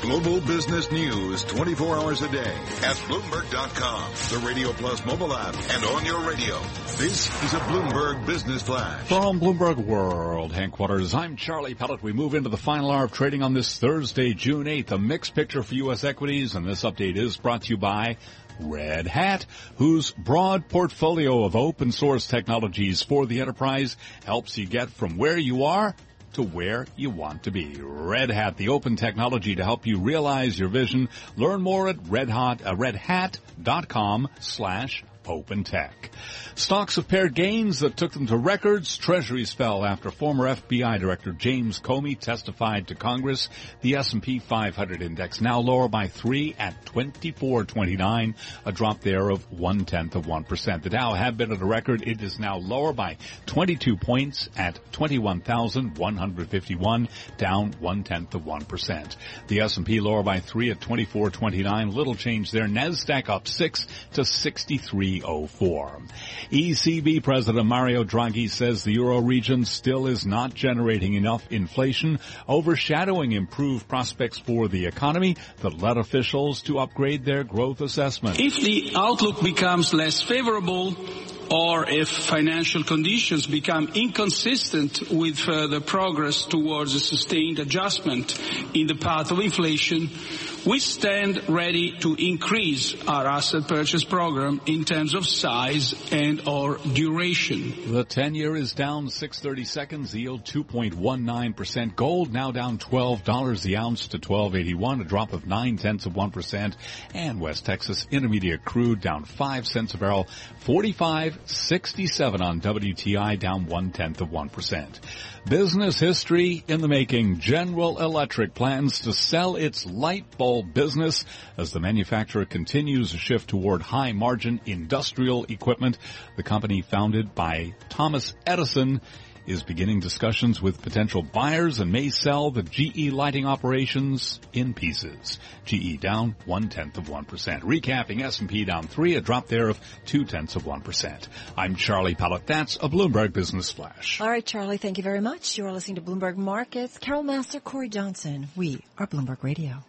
Global business news 24 hours a day at Bloomberg.com, the Radio Plus mobile app, and on your radio. This is a Bloomberg Business Flash. From Bloomberg World headquarters, I'm Charlie Pellet. We move into the final hour of trading on this Thursday, June 8th. A mixed picture for U.S. equities, and this update is brought to you by Red Hat, whose broad portfolio of open source technologies for the enterprise helps you get from where you are to where you want to be. Red Hat, the open technology to help you realize your vision. Learn more at redhat, uh, redhat.com slash Open Tech. Stocks have pared gains that took them to records. Treasuries fell after former FBI Director James Comey testified to Congress. The S&P 500 index now lower by three at 2429, a drop there of one tenth of one percent. The Dow had been at a record. It is now lower by 22 points at 21,151, down one tenth of one percent. The S&P lower by three at 2429. Little change there. Nasdaq up six to 63. 304. ECB President Mario Draghi says the euro region still is not generating enough inflation, overshadowing improved prospects for the economy that led officials to upgrade their growth assessment. If the outlook becomes less favorable, or if financial conditions become inconsistent with further progress towards a sustained adjustment in the path of inflation, we stand ready to increase our asset purchase program in terms of size and or duration. The 10 year is down 630 seconds, yield 2.19%. Gold now down $12 the ounce to 1281, a drop of 9 tenths of 1%. And West Texas Intermediate crude down 5 cents a barrel, 45.67 on WTI, down 1 tenth of 1%. Business history in the making. General Electric plans to sell its light bulb business as the manufacturer continues a shift toward high margin industrial equipment. The company founded by Thomas Edison is beginning discussions with potential buyers and may sell the GE lighting operations in pieces. GE down one tenth of one percent. Recapping S&P down three, a drop there of two tenths of one percent. I'm Charlie Pellet. That's a Bloomberg Business Flash. All right, Charlie. Thank you very much. You are listening to Bloomberg Markets. Carol Massar, Cory Johnson. We are Bloomberg Radio.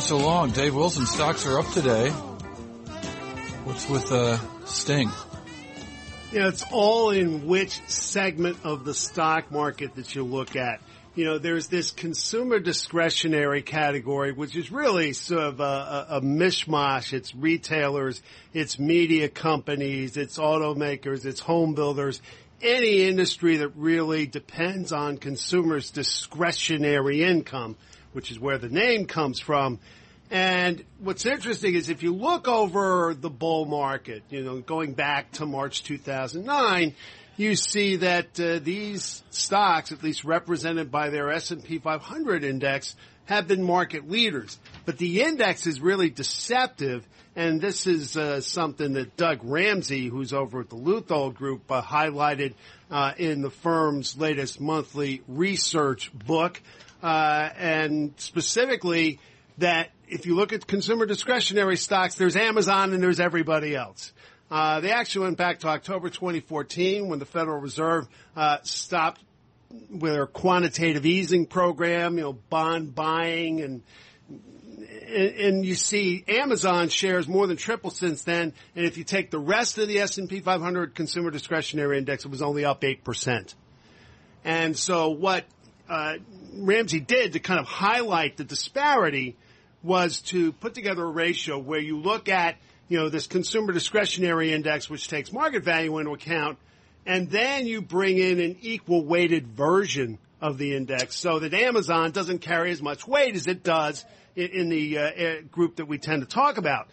So long. Dave Wilson stocks are up today. What's with uh, Sting? Yeah, it's all in which segment of the stock market that you look at. You know, there's this consumer discretionary category, which is really sort of a, a, a mishmash. It's retailers, it's media companies, it's automakers, it's home builders, any industry that really depends on consumers' discretionary income which is where the name comes from. And what's interesting is if you look over the bull market, you know, going back to March 2009, you see that uh, these stocks, at least represented by their S&P 500 index, have been market leaders. But the index is really deceptive, and this is uh, something that Doug Ramsey, who's over at the Leuthold Group, uh, highlighted uh, in the firm's latest monthly research book uh, and specifically that if you look at consumer discretionary stocks, there's Amazon and there's everybody else. Uh, they actually went back to October 2014 when the Federal Reserve uh, stopped with their quantitative easing program, you know, bond buying and and you see Amazon shares more than triple since then. And if you take the rest of the S&P 500 consumer discretionary index, it was only up 8%. And so what uh, Ramsey did to kind of highlight the disparity was to put together a ratio where you look at, you know, this consumer discretionary index, which takes market value into account, and then you bring in an equal weighted version of the index so that Amazon doesn't carry as much weight as it does in, in the uh, group that we tend to talk about.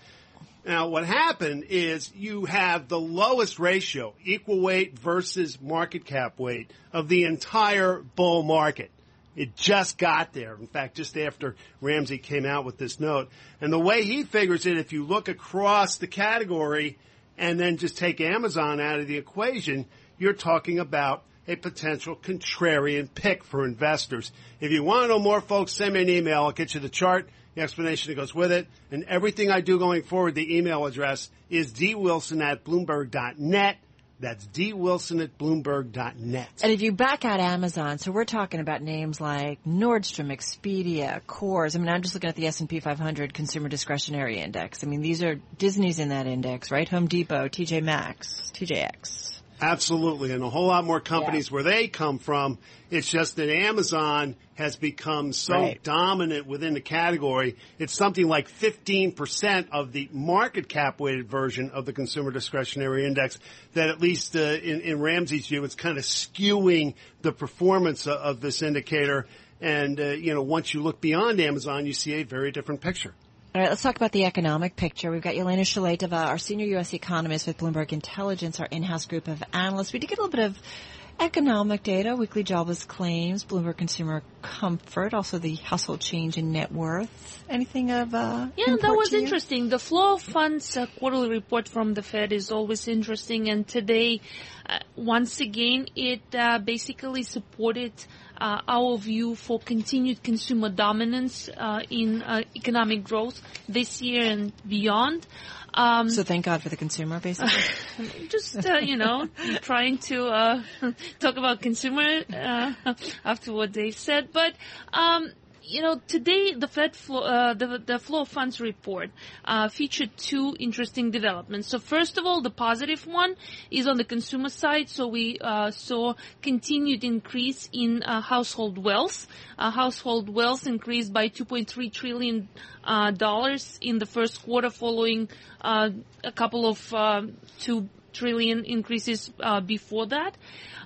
Now, what happened is you have the lowest ratio, equal weight versus market cap weight of the entire bull market. It just got there. In fact, just after Ramsey came out with this note. And the way he figures it, if you look across the category and then just take Amazon out of the equation, you're talking about a potential contrarian pick for investors. If you want to know more, folks, send me an email. I'll get you the chart the explanation that goes with it, and everything I do going forward, the email address is dwilson at bloomberg.net. That's dwilson at bloomberg.net. And if you back out Amazon, so we're talking about names like Nordstrom, Expedia, Kors. I mean, I'm just looking at the S&P 500 Consumer Discretionary Index. I mean, these are Disney's in that index, right? Home Depot, TJ Maxx, TJX. Absolutely, and a whole lot more companies Yeah. where they come from. It's just that Amazon has become so Right. dominant within the category. It's something like 15% of the market cap weighted version of the consumer discretionary index that at least uh, in, in Ramsey's view, it's kind of skewing the performance of, of this indicator. And, uh, you know, once you look beyond Amazon, you see a very different picture. All right, let's talk about the economic picture. We've got Yelena Shulyatyeva, our senior U.S. economist with Bloomberg Intelligence, our in-house group of analysts. We did get a little bit of economic data, weekly jobless claims, Bloomberg Consumer Comfort, also the household change in net worth. Anything of uh, Yeah, that was interesting. The flow of funds uh, quarterly report from the Fed is always interesting, and today, uh, once again, it uh, basically supported our view for continued consumer dominance uh, in uh, economic growth this year and beyond. Um, So thank God for the consumer, basically. just uh, you know trying to uh, talk about consumer uh, after what they said, but um, you know today the Fed flow, uh, the the flow of funds report uh, featured two interesting developments. So first of all, the positive one is on the consumer side. So we uh, saw continued increase in uh, household wealth. Uh, household wealth increased by 2.3 trillion uh, dollars in the first quarter, following a couple of two trillion increases uh, before that.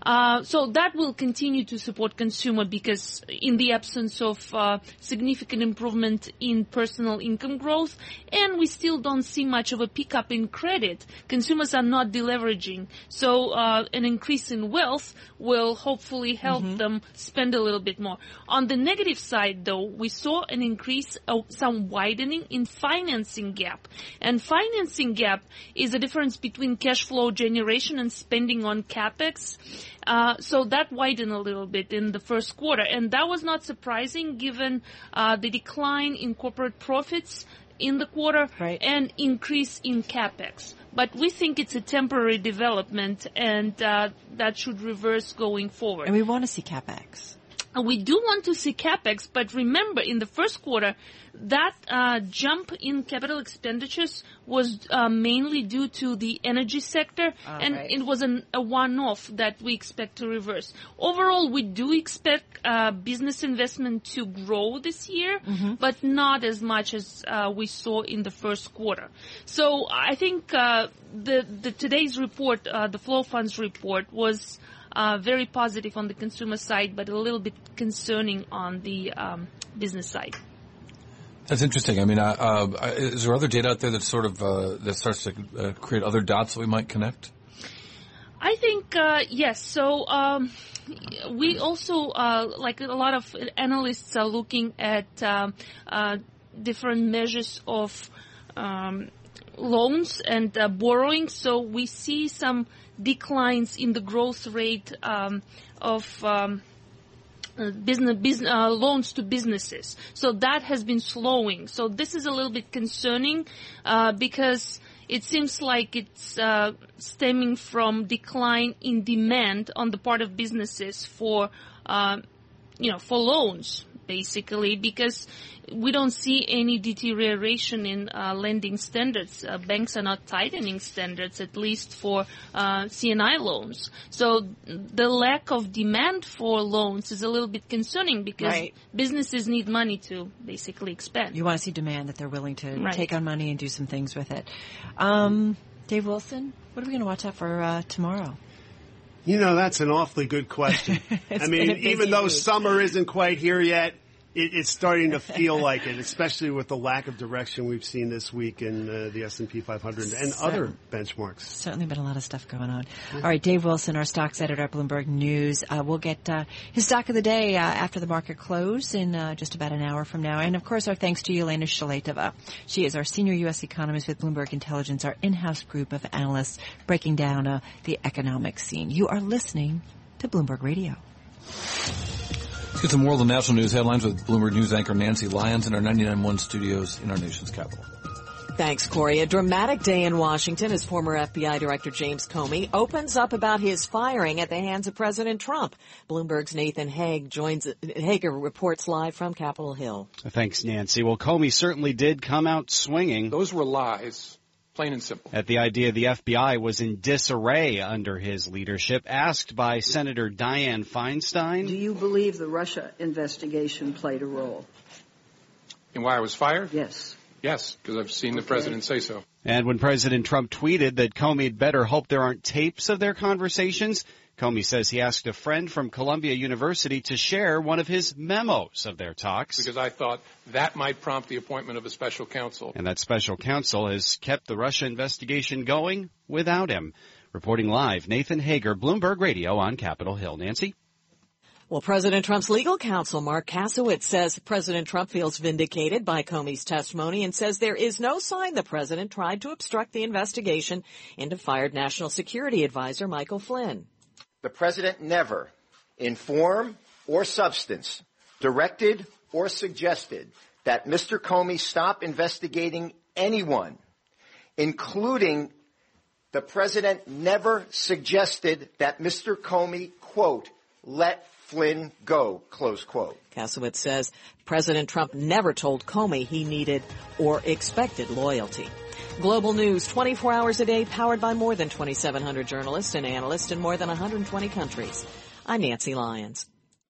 Uh, so that will continue to support consumer because in the absence of uh, significant improvement in personal income growth, and we still don't see much of a pickup in credit. Consumers are not deleveraging, so uh, an increase in wealth will hopefully help them spend a little bit more. On the negative side, though, we saw an increase, of some widening in financing gap, and financing gap is a difference between cash flow generation and spending on capex. Uh, so that widened a little bit in the first quarter, and that was not surprising given uh, the decline in corporate profits in the quarter Right. and increase in capex. But we think it's a temporary development, and uh, that should reverse going forward. and we want to see capex. We do want to see capex, but remember, in the first quarter, that uh, jump in capital expenditures was uh, mainly due to the energy sector, and right. it was an, a one-off that we expect to reverse. Overall, we do expect uh, business investment to grow this year, but not as much as uh, we saw in the first quarter. So I think uh, the, the today's report, uh, the flow funds report, was uh, very positive on the consumer side, but a little bit concerning on the um, business side. That's interesting. I mean, uh, uh, is there other data out there that sort of uh, that starts to uh, create other dots that we might connect? I think uh, yes. So um, we also, uh, like a lot of analysts, are looking at um, uh, different measures of um, loans and uh, borrowing. So we see some declines in the growth rate um, of. Um, business, business uh, loans to businesses. So that has been slowing. So this is a little bit concerning uh, because it seems like it's uh, stemming from decline in demand on the part of businesses for uh, you know for loans basically because we don't see any deterioration in uh, lending standards. Uh, banks are not tightening standards, at least for uh, C&I loans. So the lack of demand for loans is a little bit concerning because Right. businesses need money to basically expand. You want to see demand that they're willing to Right. take on money and do some things with it. Um, Dave Wilson, what are we going to watch out for uh, tomorrow? You know, that's an awfully good question. I mean, even though summer isn't quite here yet, it, it's starting to feel like it, especially with the lack of direction we've seen this week in uh, the S&P 500 and other benchmarks. Certainly been a lot of stuff going on. All right, Dave Wilson, our stocks editor at Bloomberg News. Uh, we'll get uh, his stock of the day uh, after the market close in uh, just about an hour from now. And of course, our thanks to Yelena Shulyatyeva. She is our senior U.S. economist with Bloomberg Intelligence, our in-house group of analysts breaking down uh, the economic scene. You are listening to Bloomberg Radio. Get some world and national news headlines with Bloomberg News anchor Nancy Lyons in our 99.1 studios in our nation's capital. Thanks, Cory. A dramatic day in Washington as former FBI Director James Comey opens up about his firing at the hands of President Trump. Bloomberg's Nathan Hague joins, Hager reports live from Capitol Hill. Thanks, Nancy. Well, Comey certainly did come out swinging. Those were lies. Plain and simple. At the idea the FBI was in disarray under his leadership, asked by Senator Dianne Feinstein. Do you believe the Russia investigation played a role? In why I was fired? Yes. Yes, because I've seen the president say so. And when President Trump tweeted that Comey had better hope there aren't tapes of their conversations, Comey says he asked a friend from Columbia University to share one of his memos of their talks. Because I thought that might prompt the appointment of a special counsel. And that special counsel has kept the Russia investigation going without him. Reporting live, Nathan Hager, Bloomberg Radio on Capitol Hill. Nancy? Well, President Trump's legal counsel, Mark Kasowitz, says President Trump feels vindicated by Comey's testimony and says there is no sign the president tried to obstruct the investigation into fired National Security Advisor Michael Flynn. The president never, in form or substance, directed or suggested that Mr. Comey stop investigating anyone, including the president never suggested that Mr. Comey, quote, let Flynn go, close quote. Kasowitz says President Trump never told Comey he needed or expected loyalty. Global news 24 hours a day powered by more than 2,700 journalists and analysts in more than 120 countries. I'm Nancy Lyons.